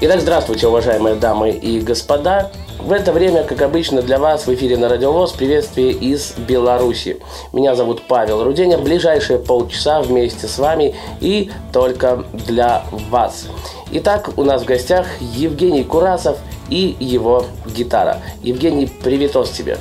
Итак, здравствуйте, уважаемые дамы и господа. В это время, как обычно, для вас в эфире на Радиовоз приветствие из Беларуси. Меня зовут Павел Руденя. Ближайшие полчаса вместе с вами и только для вас. Итак, у нас в гостях Евгений Курасов и его гитара. Евгений, приветос тебе.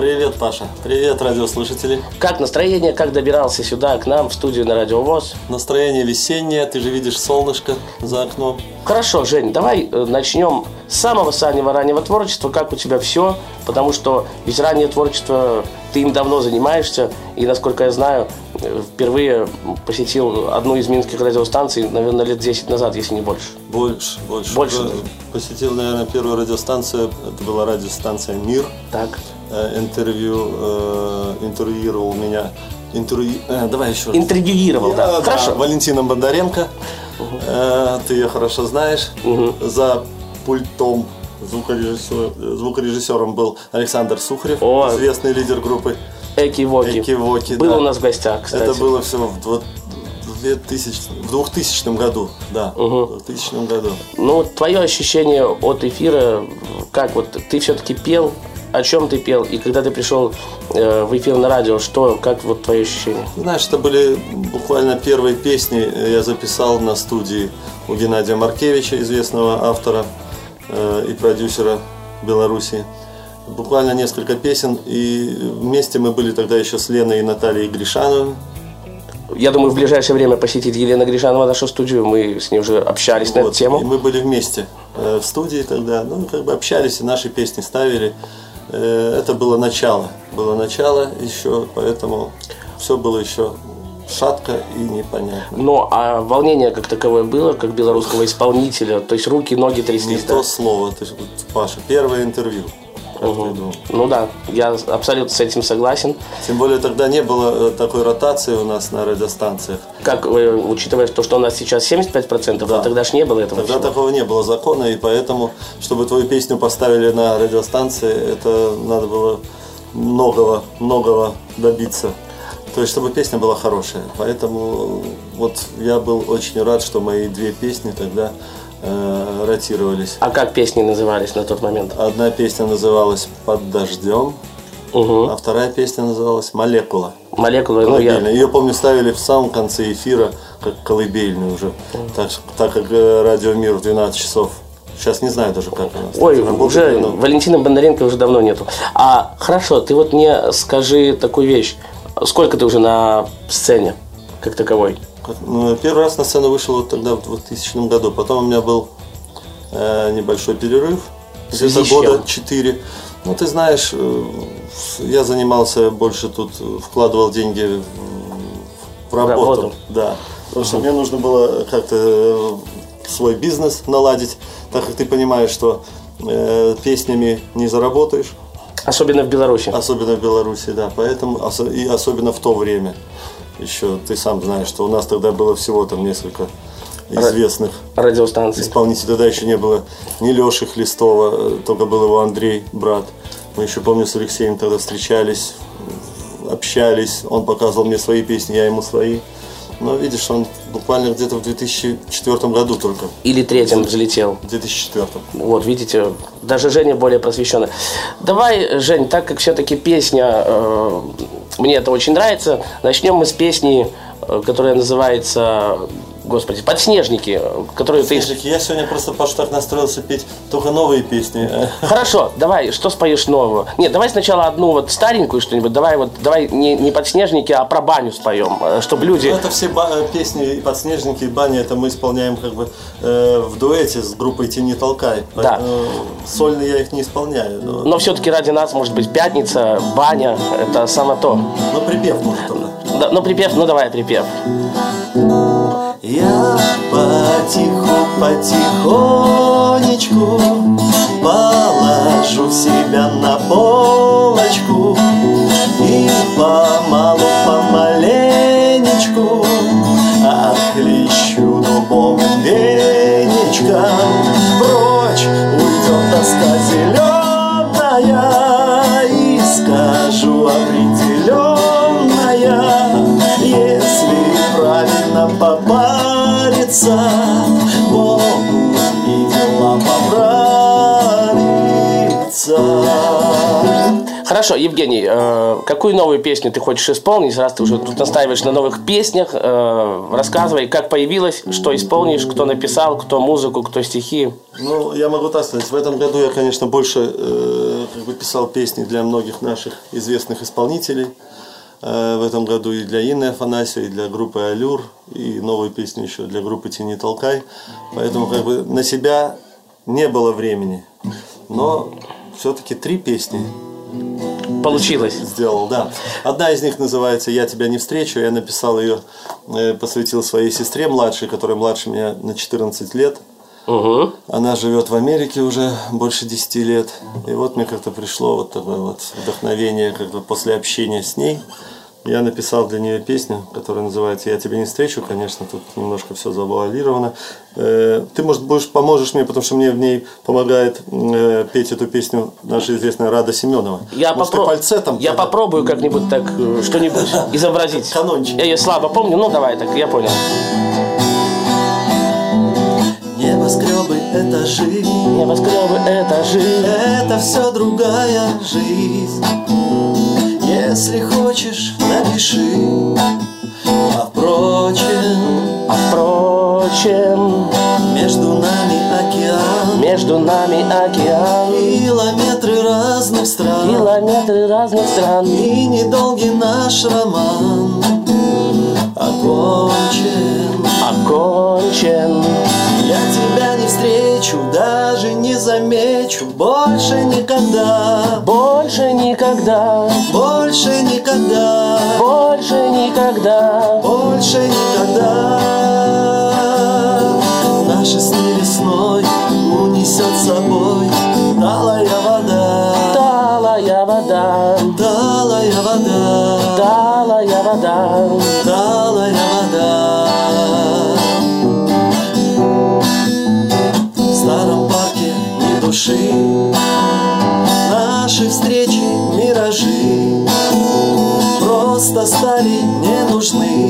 Привет, Паша. Привет, радиослушатели. Как настроение? Как добирался сюда, к нам, в студию на Радиовоз? Настроение весеннее, ты же видишь солнышко за окном. Хорошо, Жень, давай э, начнем с самого раннего раннего творчества. Как у тебя все? Потому что ведь раннее творчество, ты им давно занимаешься. И, насколько я знаю, э, впервые посетил одну из минских радиостанций, наверное, лет 10 назад, если не больше. Больше, больше. Больше? Посетил, наверное, первую радиостанцию. Это была радиостанция «Мир». Так. Э, интервью, э, интервьюировал меня. Интервью, э, давай еще раз. Интервьюировал, да. Я, Хорошо. Валентина Бондаренко. Э, ты ее хорошо знаешь. За пультом звукорежиссер, звукорежиссером был Александр Сухарев, О. известный лидер группы. Эки-воки. Эки-воки, Был да. у нас в гостях, кстати. Это было все в, дво- в 2000, в 2000 году, да, в 2000 году. Ну, твое ощущение от эфира, как вот ты все-таки пел, о чем ты пел, и когда ты пришел э, в эфир на радио, что, как вот твое ощущение? Знаешь, это были буквально первые песни, э, я записал на студии у Геннадия Маркевича, известного автора э, и продюсера Беларуси. Буквально несколько песен, и вместе мы были тогда еще с Леной и Натальей Гришановой. Я думаю, в ближайшее время посетит Елена Гришанова нашу студию, мы с ней уже общались на эту Вот, тему. И мы были вместе э, в студии тогда, ну, как бы общались и наши песни ставили. Э, это было начало, было начало еще, поэтому все было еще шатко и непонятно. Ну, а волнение как таковое было, как белорусского исполнителя, то есть руки, ноги Не тряслись, да? то слово, ж- вот, Паша, первое интервью. Думал? Ну да, я абсолютно с этим согласен. Тем более тогда не было э, такой ротации у нас на радиостанциях. Как, э, учитывая то, что у нас сейчас 75%, а тогда ж не было этого Тогда всего. такого не было закона, и поэтому, чтобы твою песню поставили на радиостанции, это надо было многого, многого добиться. То есть, чтобы песня была хорошая. Поэтому вот я был очень рад, что мои две песни тогда э, ротировались. А как песни назывались на тот момент? Одна песня называлась «Под дождем», Угу. а вторая песня называлась «Молекула». Молекулы, ну я... Ее, помню, ставили в самом конце эфира, как колыбельную уже. Так, так как э, радио Мир в 12 часов. Сейчас не знаю даже, как она. Ой, работает, уже но- Валентина Бондаренко уже давно нету. А хорошо, ты вот мне скажи такую вещь. Сколько ты уже на сцене, как таковой? Ну, Первый раз на сцену вышел вот тогда, в 2000 году. Потом у меня был э, небольшой перерыв. Где-то года 4. Ну, ты знаешь, э, я занимался больше тут, вкладывал деньги в, работу. работу. Да. Потому что мне нужно было как-то э, свой бизнес наладить, так как ты понимаешь, что э, песнями не заработаешь, Особенно в Беларуси. особенно в Беларуси, да. Поэтому и особенно в то время. Еще ты сам знаешь, что у нас тогда было всего там несколько известных Радиостанции. исполнителей. Тогда еще не было ни Леши Хлестова, э, только был его Андрей, брат. Мы еще, помню, с Алексеем тогда встречались, общались. Он показывал мне свои песни, я ему свои. Но видишь, он буквально где-то в 2004 году только. Или третьим взлетел. В 2004. Вот, видите, даже Женя более просвещенная. Давай, Жень, так как все-таки песня, э, мне это очень нравится, начнем мы с песни, э, которая называется, господи, «Подснежники», которую ты... Снежик, я сегодня просто, Паш, так настроился петь только новые песни. Хорошо, давай, что споешь нового? Нет, давай сначала одну вот старенькую что-нибудь, давай вот, давай не, не «Подснежники», а про баню споем, чтобы люди... Ну, это все ба- э, песни и подснежники, и бани, это мы исполняем как бы э, в дуэте с группой «Тяни толкай». Да. Сольно я их не исполняю. Но, Но все-таки ради нас, может быть, пятница, баня, это самое то. но припев может только. Да, ну, припев, ну давай припев. Я потиху, потихонечку Положу себя на Евгений, э, какую новую песню ты хочешь исполнить, раз ты уже тут настаиваешь на новых песнях? Э, рассказывай, как появилась, что исполнишь, кто написал, кто музыку, кто стихи. Ну, я могу так сказать. В этом году я, конечно, больше э, как бы писал песни для многих наших известных исполнителей. В этом году и для Инны Афанасьевой, и для группы «Алюр», и новую песню еще для группы «Тени Толкай». Поэтому как бы на себя не было времени. Но все-таки три песни Получилось. сделал, да. Одна из них называется «Я тебя не встречу». Я написал ее, э, посвятил своей сестре младшей, которая младше меня на 14 лет. Угу. Она живет в Америке уже больше 10 лет. И вот мне как-то пришло вот такое вот вдохновение, как бы после общения с ней. Я написал для нее песню, которая называется «Я тебя не встречу». Конечно, тут немножко все завуалировано. Э, Ты, может, будешь, поможешь мне, потому что мне в ней помогает э, петь эту песню наша известная Рада Семенова. Я, может, попро- ты фальцетом? я тогда? попробую как-нибудь так э, что-нибудь изобразить. Канончик. Я ее слабо помню, ну давай так, я понял. Небоскребы, этажи, Небоскребы, этажи, это все другая жизнь. Если хочешь, напиши. А впрочем, а впрочем, между нами океан, между нами океан, километры разных стран. километры разных стран. И недолгий наш роман окончен. Окончен, Я тебя не встречу, даже не замечу больше никогда, больше никогда, больше никогда, больше никогда. Больше никогда. Наши сны весной унесет с собой талая вода, Талая вода, талая вода, талая вода. талая вода. В старом парке ни души, наши встречи миражи просто стали не нужны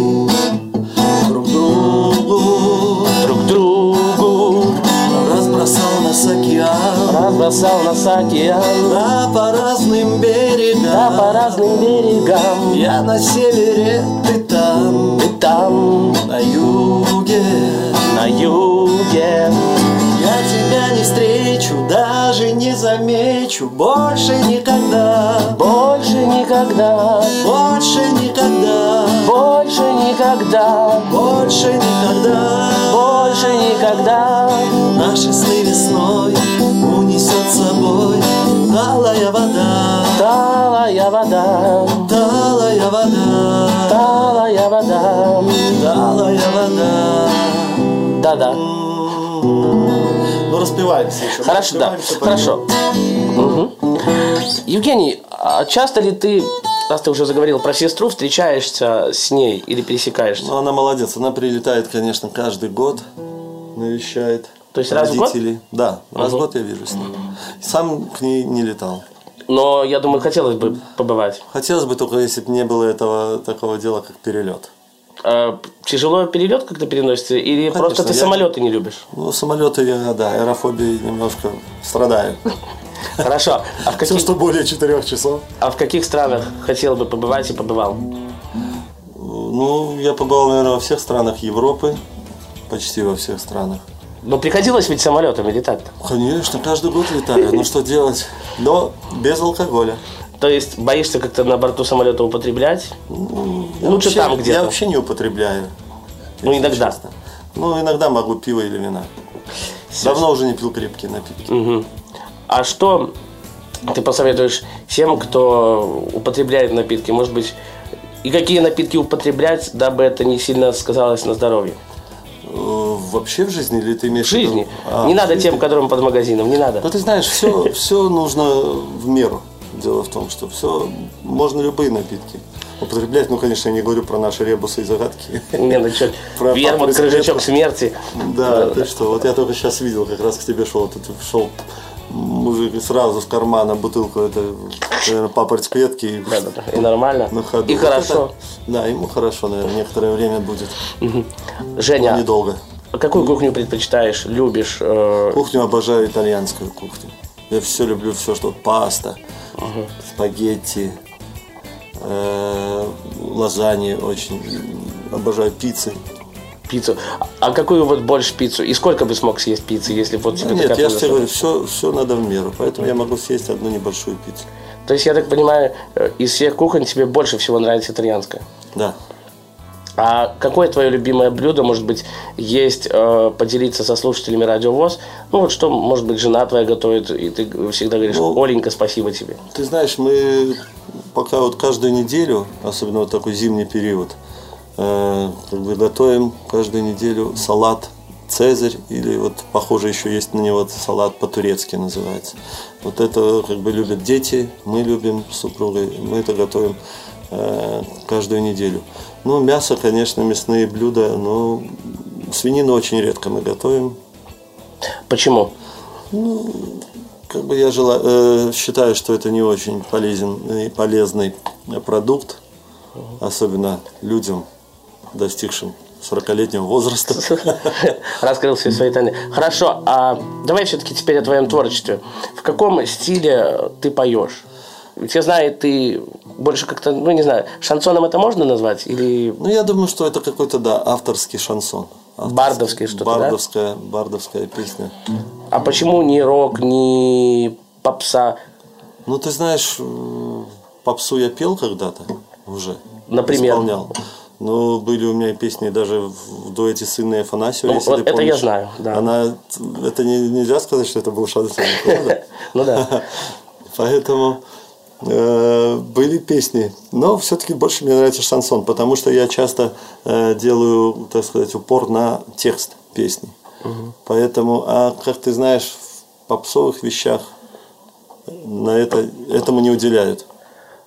разбросал нас океан, да по разным берегам. да по разным берегам. Я на севере, ты там, И там, на юге. на юге, Я тебя не встречу, даже не замечу. Больше никогда, больше никогда, больше никогда. Больше никогда, Больше никогда. Больше никогда. Наши сны весной Талая вода, Талая вода, талая вода талая вода. Талая вода Да-да. Ну распеваемся еще Хорошо, да. Хорошо. Евгений, а часто ли ты, раз ты уже заговорил про сестру, встречаешься с ней или пересекаешься? Ну, она молодец. Она прилетает, конечно, каждый год, навещает То есть раз в год? Да, раз в год я вижу с ней. Сам к ней не летал. Но я думаю, хотелось бы побывать. Хотелось бы только, если бы не было этого такого дела, как перелет. А, тяжело перелет как-то переносится? Или Конечно, просто ты я- самолеты не любишь? Ну, самолеты я, да, аэрофобией немножко страдаю. Хорошо. А в, Все, каких, что более четырех часов. а в каких странах хотел бы побывать и побывал? Ну, я побывал, наверное, во всех странах Европы. Почти во всех странах. Ну, приходилось ведь самолетами летать -то. Конечно, каждый год летаю. Ну, что делать? Но без алкоголя. То есть боишься как-то на борту самолета употреблять? Я Лучше вообще- там где-то. Я вообще не употребляю. Ну, иногда. честно. Ну, иногда могу пиво или вина. Давно уже не пил крепкие напитки. Мгм. А что ты посоветуешь всем, кто употребляет напитки? Может быть, и какие напитки употреблять, дабы это не сильно сказалось на здоровье? Вообще в жизни или ты имеешь В жизни. А, не в надо жизни. тем, которым под магазином, не надо. Ну, ты знаешь, все, все нужно в меру. Дело в том, что все можно любые напитки употреблять. Ну, конечно, я не говорю про наши ребусы и загадки. Не, ну что, Про вермут, крыжачок смерти. Да, ты что, вот я только сейчас видел, как раз к тебе шел, тут шел мужик и сразу с кармана бутылку, это, наверное, папороть кветки. и Да, да, да. И нормально. на ходу. И хорошо. это- да, ему хорошо, наверное, некоторое время будет. Женя, Недолго. А какую кухню предпочитаешь, любишь? э, Кухню обожаю итальянскую кухню. Я все люблю, все, что паста, угу. спагетти, э, лазаньи очень. Обожаю пиццы. Пиццу. А какую вот больше пиццу? И сколько бы смог съесть пиццы, если вот тебе Нет, я же тебе говорю, все, все надо в меру. Поэтому я могу съесть одну небольшую пиццу. То есть, я так понимаю, э, из всех кухонь тебе больше всего нравится итальянская? Да. А какое твое любимое блюдо, может быть, есть э, поделиться со слушателями Радиовоз? Ну вот что, может быть, жена твоя готовит, и ты всегда говоришь, ну, Оленька, спасибо тебе. Ты знаешь, мы пока вот каждую неделю, особенно вот такой зимний период, э, как бы готовим каждую неделю салат Цезарь, или вот похоже еще есть на него салат по-турецки называется. Вот это как бы любят дети, мы любим с супругой, мы это готовим э, каждую неделю. Ну, мясо, конечно, мясные блюда, но свинину очень редко мы готовим. Почему? Ну, как бы я жела, э, считаю, что это не очень полезен и полезный продукт, особенно людям, достигшим 40-летнего возраста. Раскрыл все свои тайны. Хорошо, а давай все-таки теперь о твоем творчестве. В каком стиле ты поешь? Я знаю, ты больше как-то, ну не знаю, шансоном это можно назвать? Или... Ну я думаю, что это какой-то, да, авторский шансон. Авторский, бардовский что-то, бардовская, да? Бардовская песня. А почему не рок, не попса? Ну ты знаешь, попсу я пел когда-то уже. Например? Исполнял. Но были у меня песни даже в дуэте с Инной Афанасьевой, ну, если вот ты это помнишь. я знаю, да. Она, это не, нельзя сказать, что это был шансон, Ну да. Поэтому Э, были песни, но все-таки больше мне нравится шансон, потому что я часто э, делаю, так сказать, упор на текст песни. Угу. Поэтому, а как ты знаешь, в попсовых вещах на это, этому не уделяют.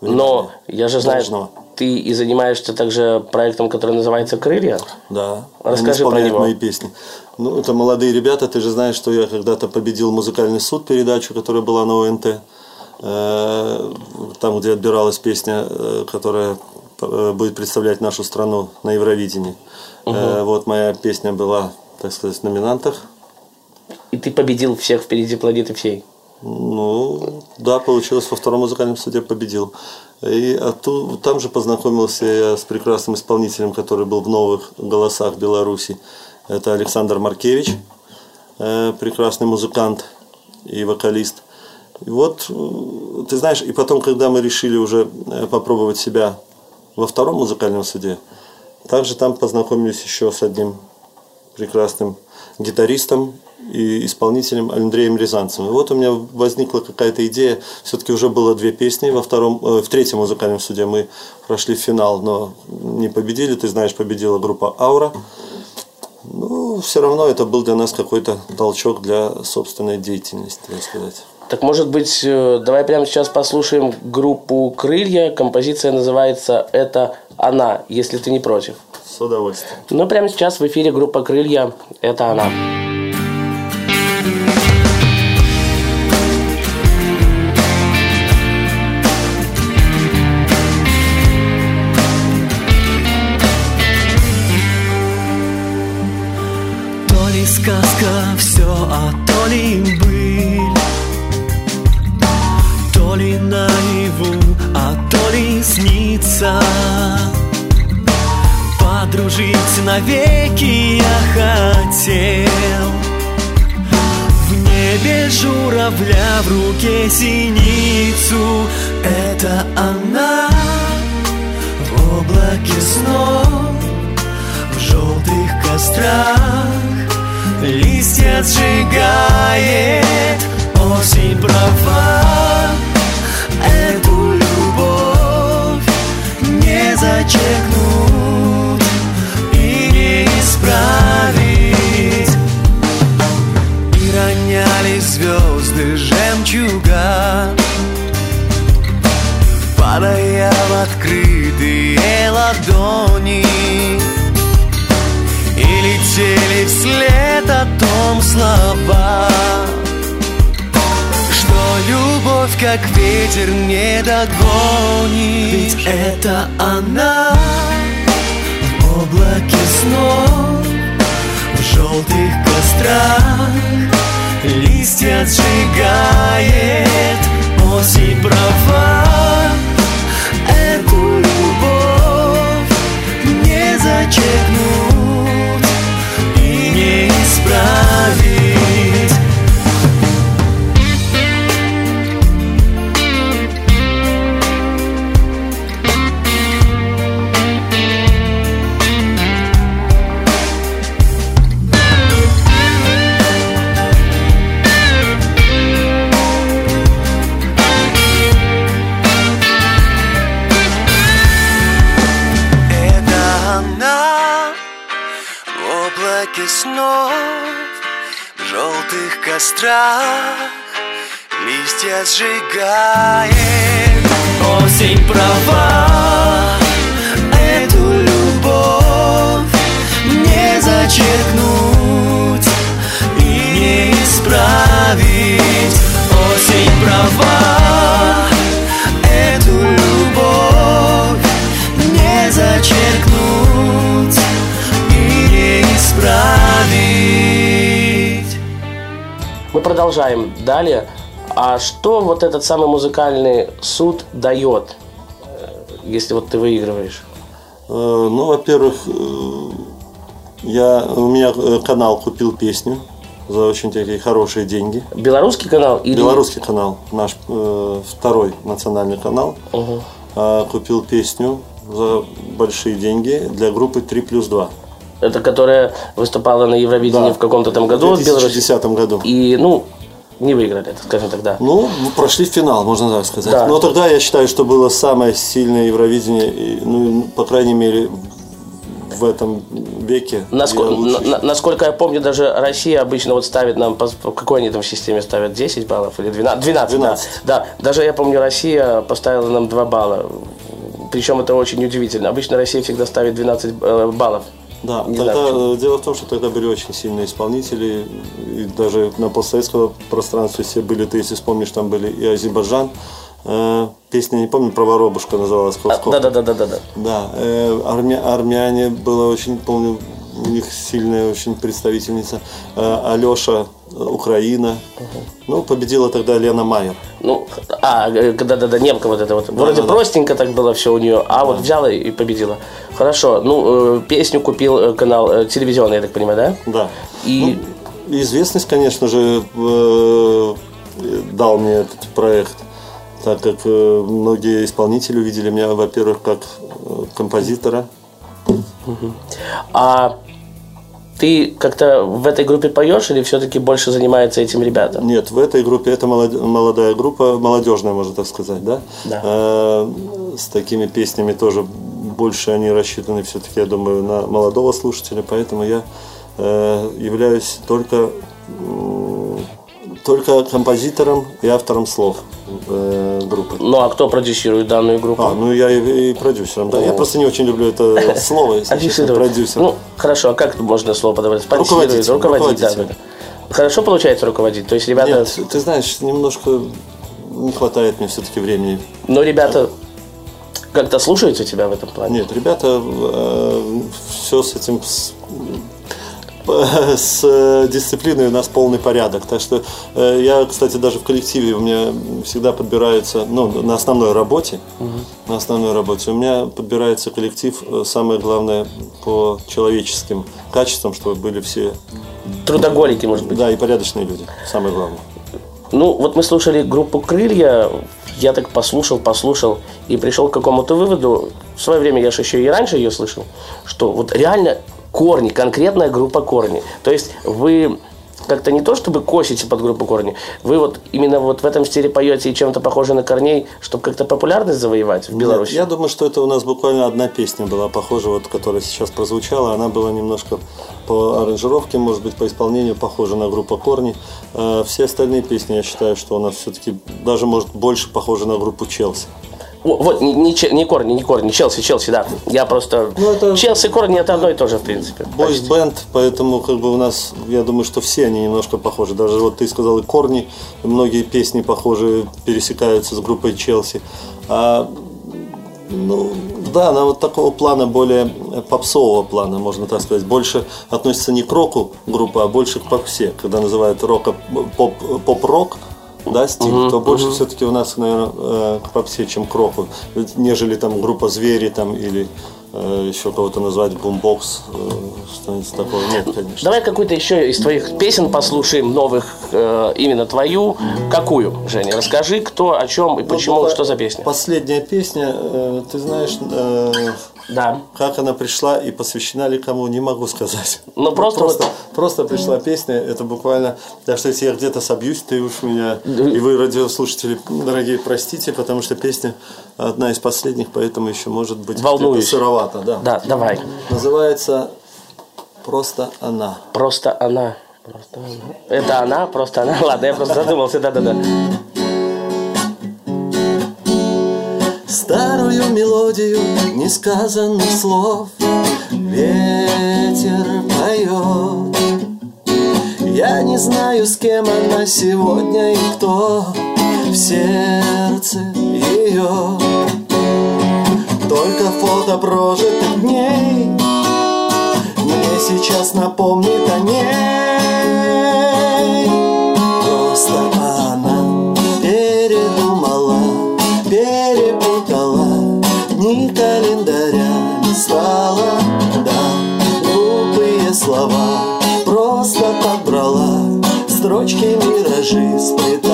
Но я же знаю, должного. ты и занимаешься также проектом, который называется «Крылья». Да. Расскажи про него. мои песни. Ну, это молодые ребята. Ты же знаешь, что я когда-то победил музыкальный суд передачу, которая была на ОНТ. Э, там, где отбиралась песня, э, которая э, будет представлять нашу страну на Евровидении. Угу. Вот моя песня была, так сказать, в номинантах. И ты победил всех впереди планеты всей? Ну, да, получилось, во втором музыкальном суде победил. И оттуда, там же познакомился я с прекрасным исполнителем, который был в новых голосах Беларуси. Это Александр Маркевич, прекрасный музыкант и вокалист. И вот, э, ты знаешь, и потом, когда мы решили уже э, попробовать себя во втором музыкальном суде, также там познакомились еще с одним прекрасным гитаристом и исполнителем Андреем Рязанцевым. И вот у меня возникла какая-то идея, все-таки уже было две песни, во втором, э, в третьем музыкальном суде мы прошли финал, но не победили, ты знаешь, победила группа «Аура». Ну, все равно это был для нас какой-то толчок для собственной деятельности, так сказать. Так может быть, э, давай прямо сейчас послушаем группу «Крылья». Композиция называется «Это она», если ты не против. С удовольствием. Ну, прямо сейчас в эфире группа «Крылья». «Это она». То ли сказка все, а то ли то ли наяву, а то ли снится. Подружить навеки я хотел. В небе журавля, в руке синицу. Это она в облаке снов. В желтых кострах листья сжигает. Осень права Эту любовь не зачекнуть и не исправить. И роняли звезды жемчуга Падая в открытые ладони. И летели вслед о том слова любовь, как ветер, не догонит Ведь это она. В облаке снов В желтых кострах. Листья сжигает Осень права. Эту любовь не зачеркнуть И не исправить облаке снов, в желтых кострах листья сжигает. Осень права, эту любовь не зачеркнуть и не исправить. Осень права, эту любовь не зачеркнуть исправить. Мы продолжаем далее. А что вот этот самый музыкальный суд дает, э, если вот ты выигрываешь? Э, Ну, во-первых, э, я, у меня канал купил песню за очень такие хорошие деньги. Белорусский канал или... Белорусский канал, наш э, второй национальный канал. А, купил песню за большие деньги для группы 3 плюс 2. Это которая выступала на Евровидении Да. в каком-то там году В в Беларуси. 2010 году. И, ну, не выиграли это, скажем так, да. Ну, прошли финал, можно так сказать. Да. Но тогда я считаю, что было самое сильное Евровидение, ну, по крайней мере, в этом веке. Насколько, на- на- насколько я помню, даже Россия обычно вот ставит нам, по, по какой они там в системе ставят, 10 баллов или 12? 12, 12. Да. да. Даже я помню, Россия поставила нам 2 балла. Причем это очень удивительно. Обычно Россия всегда ставит 12 э, баллов. Да, Не тогда дело в том, что тогда были очень сильные исполнители, и даже на постсоветского пространстве все были, ты если вспомнишь, там были и Азербайджан, э, песня, не помню, про воробушка называлась, А, да, да, да, да, да, да. Да, э, армя- армяне было очень, помню, у них сильная очень представительница. Э, Алеша, Украина. Ну, победила тогда Лена Майер. Ну, а, э, да, да, да, немка вот это вот. Вроде да, да. простенько так было все у нее, а вот взяла и победила. Хорошо, ну, э, песню купил э, канал э, телевизионный, я так понимаю, да? Да. И Ну, известность, конечно же, э, дал мне этот проект, так как э, многие исполнители увидели меня, во-первых, как э, композитора. А ты как-то в этой группе поешь или все-таки больше занимается этим ребята? Нет, в этой группе, это молод- молодая группа, молодежная, можно так сказать, да? Да. Э, с такими песнями тоже больше они рассчитаны все-таки, я думаю, на молодого слушателя, поэтому я э, являюсь только, только композитором и автором слов э, группы. Ну, а кто продюсирует данную группу? А, ну я и, и продюсером, да. Я просто не очень люблю это слово, если честно, продюсер. Ну, хорошо, а как можно слово подобрать? Руководитель, руководить, да, руководитель. да. Хорошо получается руководить? То есть ребята... Нет, ты знаешь, немножко не хватает мне все-таки времени Но ребята как-то слушаются тебя в этом плане? Нет, ребята, все с этим с, э, дисциплиной у нас полный порядок. Так что э, я, кстати, даже в коллективе у меня всегда подбирается, ну, на основной работе, на основной работе у меня подбирается коллектив, э, самое главное, по человеческим качествам, чтобы были все, Трудоголики, может быть? да, и порядочные люди, самое главное. Ну, вот мы слушали группу «Крылья», я так послушал, послушал и пришел к какому-то выводу. В свое время я же еще и раньше ее слышал, что вот реально корни, конкретная группа корни. То есть вы как-то не то, чтобы косите под группу корни, вы вот именно вот в этом стиле поете и чем-то похоже на корней, чтобы как-то популярность завоевать в Беларуси. Нет, я думаю, что это у нас буквально одна песня была похожа, вот, которая сейчас прозвучала. Она была немножко по аранжировке, может быть, по исполнению похожа на группу Корни. Э, Все остальные песни, я считаю, что у нас все-таки даже, может, больше похожа на группу Челси. Вот, не, не, не корни, не корни, Челси, Челси, да. Я просто... Ну, это- Челси, корни это одно и то же, в принципе. Бойс почти. бенд, поэтому как бы у нас, я думаю, что все они немножко похожи. Даже вот ты сказал и Корни, многие песни похожи, пересекаются с группой Челси. А, ну, да, она вот такого плана, более попсового плана, можно так сказать. Больше относится не к року группа, а больше к попсе. Когда называют рока поп, поп-рок, да, стиль, то больше все-таки у нас, наверное, э, к попсе, чем к року, нежели там группа «Звери» там или э, еще кого-то назвать бумбокс, э, что-нибудь такое. Нет, конечно. Давай какую-то еще из твоих песен послушаем, новых, именно твою. Какую, Женя? Расскажи, кто, о чем и почему, Ну, что за песня. Последняя песня, ты знаешь, Да. как она пришла и посвящена ли кому, не могу сказать. Ну, просто просто, вот- просто пришла песня, это буквально, так что если я где-то собьюсь, ты уж меня, и вы, радиослушатели, дорогие, простите, потому что песня одна из последних, поэтому еще может быть Волнуюсь. сыровато. Да. Да, давай. Называется «Просто она». Просто она. Просто она. Это она, просто она. Ладно, я просто задумался, да-да-да. Старую мелодию несказанных слов. Ветер поет. Я не знаю, с кем она сегодня и кто. В сердце ее Только фото прожитых дней Мне сейчас напомнит о ней Строчки миражи сплетала,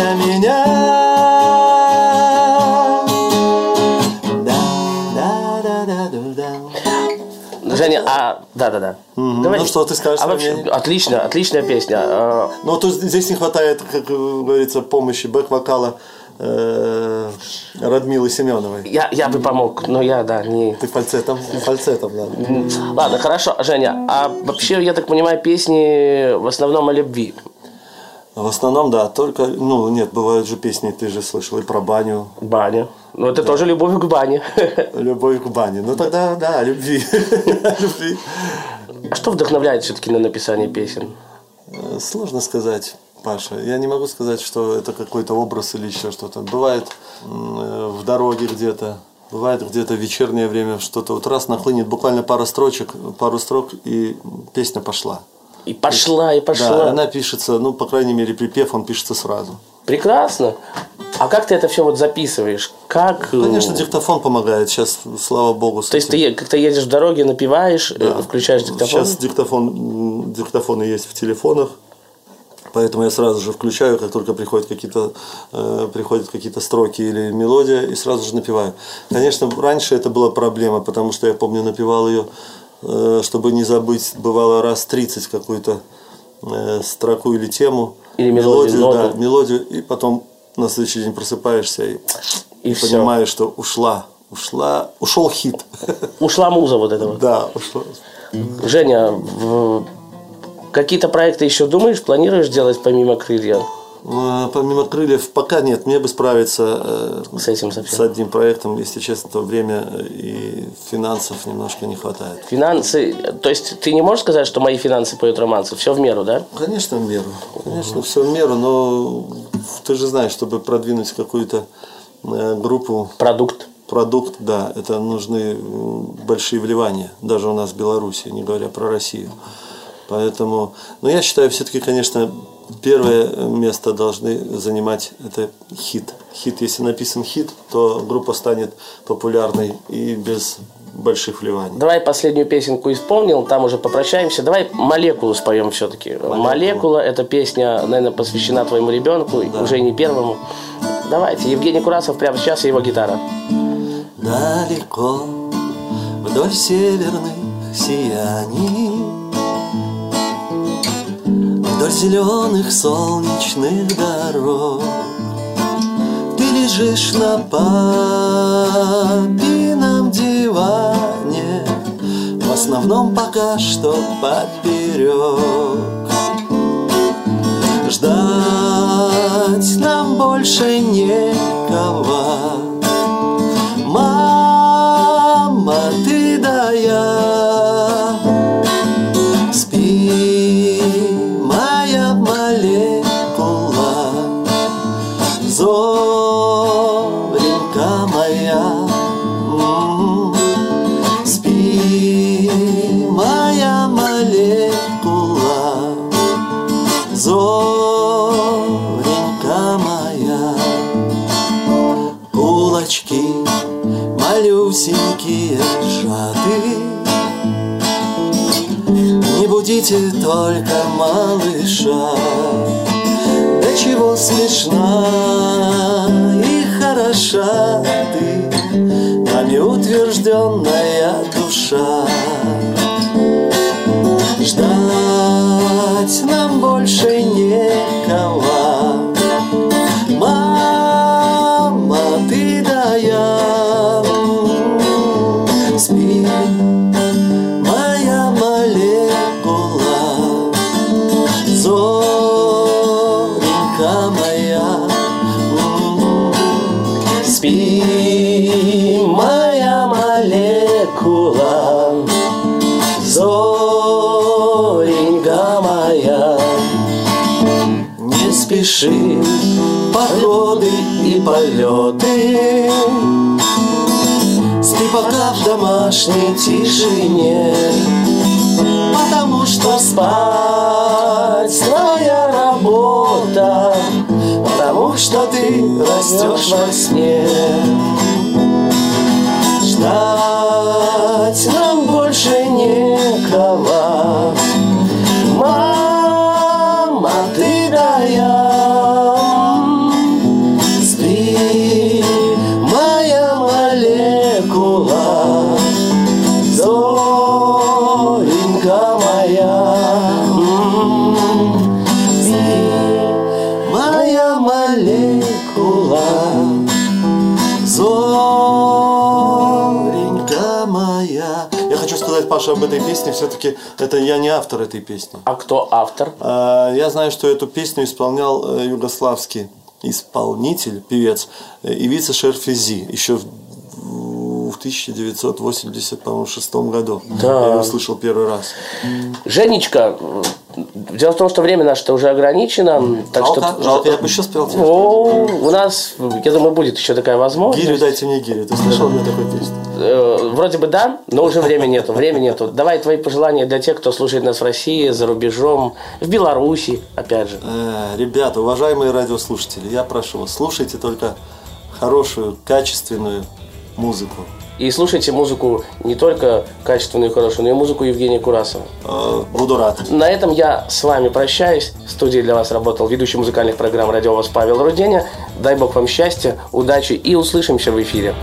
для меня Да, да, да, да, да, да Женя, а... Да-да-да. Говори. Ну, что ты скажешь А вообще, меня? отлично, отличная песня. А, Но тут здесь не хватает, как говорится, помощи бэк-вокала э, Радмилы Семеновой. Я, я бы помог, но я, да, не... Ты фальцетом, фальцетом, да. Ладно, хорошо, Женя, а вообще, я так понимаю, песни в основном о любви. В основном, да, только, ну, нет, бывают же песни, ты же слышал, и про баню, Баня. Ну, это тоже любовь к бане. любовь к бане. Ну, тогда, да, любви. Любви. А что вдохновляет все-таки на написание песен? Э, Сложно сказать, Паша. Я не могу сказать, что это какой-то образ или еще что-то. Бывает э, в дороге где-то, бывает где-то в вечернее время что-то. Вот раз нахлынет буквально пара строчек, пару строк, и песня пошла. И пошла, и пошла. Да, она пишется, ну, по крайней мере, припев, он пишется сразу. Прекрасно. А как ты это все вот записываешь? Как? э, Конечно, диктофон помогает. Сейчас, слава богу, То есть ты как-то едешь в дороге, напиваешь, э, включаешь диктофон? Сейчас диктофон, диктофоны есть в телефонах, поэтому я сразу же включаю, как только приходят какие-то, э, приходят какие-то строки или мелодия, и сразу же напеваю. Конечно, раньше это была проблема, потому что я помню, напевал ее, э, чтобы не забыть, бывало раз 30 какую-то э, строку или тему. Или мелодию, да, ноту. мелодию, и потом на следующий день просыпаешься и, И и понимаешь, что ушла, ушла, ушел хит. Ушла муза вот этого. Да, ушла. Женя, какие-то проекты еще думаешь, планируешь делать помимо крылья? Э, Помимо крыльев пока нет, мне бы справиться э, С этим совсем. с одним проектом, если честно, то время э, и финансов немножко не хватает. Финансы, то есть ты не можешь сказать, что мои финансы поют романсы? Все в меру, да? Конечно, в меру. Конечно, все в меру, но ты же знаешь, чтобы продвинуть какую-то э, группу, Продукт. продукт, да, это нужны большие вливания, даже у нас в Беларуси, не говоря про Россию. Поэтому, но я считаю, все-таки, конечно, первое место должны занимать это хит. Хит, если написан хит, то группа станет популярной и без больших вливаний. Давай последнюю песенку исполнил, там уже попрощаемся. Давай молекулу споем все-таки. Молекула. Молекула эта песня, наверное, посвящена твоему ребенку, да. уже не первому. Давайте, Евгений Курасов прямо сейчас и его гитара. Далеко вдоль северных сияний Вдоль зеленых солнечных дорог. Ты лежишь на папином диване В основном пока что поперек Ждать нам больше некого будите только малыша. До чего смешна и хороша ты Нами утвержденная душа. Ждать нам больше некого полеты. Спи пока в домашней тишине Потому что спать твоя работа Потому что ты растешь во сне. Ждать Паша, об этой песне. Все-таки это я не автор этой песни. А кто автор? А, Я знаю, что эту песню исполнял э, югославский исполнитель, певец э, Ивица Шерфези еще в в 1986 году. Да. Я ее услышал первый раз. Женечка, дело в том, что время наше уже ограничено, так жалко, что... жалко, я бы еще спел тебе. О, у нас, я думаю, будет еще такая возможность. Гирю дайте мне гирю. Ты слышал мне такую песню? Э, Вроде бы да, но уже времени нету, времени нету. Давай твои пожелания для тех, кто слушает нас в России, за рубежом, в Беларуси, опять же. Э, Ребята, уважаемые радиослушатели, я прошу вас, слушайте только хорошую, качественную музыку. И слушайте музыку не только качественную и хорошую, но и музыку Евгения Курасова. Э, Буду рад. На этом я с вами прощаюсь. В студии для вас работал ведущий музыкальных программ «Радио ВОЗ» Павел Руденя. Дай Бог вам счастья, удачи и услышимся в эфире.